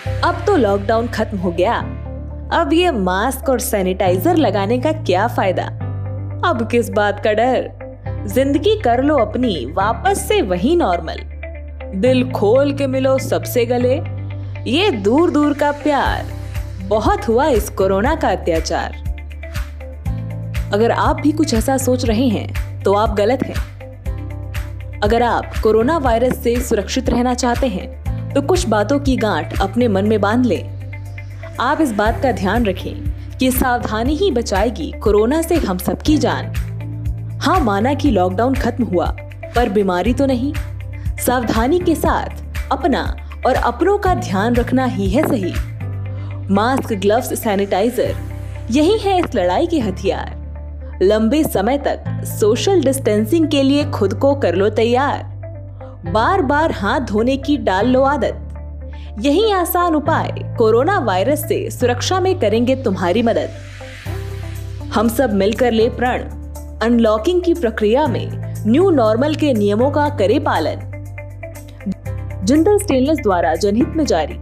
अब तो लॉकडाउन खत्म हो गया। अब ये मास्क और सैनिटाइजर लगाने का क्या फ़ायदा? अब किस बात का डर? ज़िंदगी कर लो अपनी, वापस से वही नॉर्मल दिल खोल के मिलो सबसे गले। ये दूर दूर का प्यार। बहुत हुआ इस कोरोना का अत्याचार। अगर आप भी कुछ ऐसा सोच रहे हैं तो आप गलत हैं। अगर आप कोरोना वायरस से सुरक्षित रहना चाहते हैं तो कुछ बातों की गांठ अपने मन में बाँध लें। आप इस बात का ध्यान रखें कि सावधानी ही बचाएगी कोरोना से हम सबकी जान। हाँ माना कि लॉकडाउन खत्म हुआ, पर बीमारी तो नहीं। सावधानी के साथ अपना और अपनों का ध्यान रखना ही है सही। मास्क, ग्लव्स, सैनिटाइजर, यही है इस लड़ाई के हथियार। लंबे समय तक सोशल डिस्टेंसिंग के लिए खुद को कर लो तैयार। बार बार हाथ धोने की डाल लो आदत। यही आसान उपाय कोरोना वायरस से सुरक्षा में करेंगे तुम्हारी मदद। हम सब मिलकर ले प्रण। अनलॉकिंग की प्रक्रिया में न्यू नॉर्मल के नियमों का करे पालन। जिंदल स्टेनलेस द्वारा जनहित में जारी।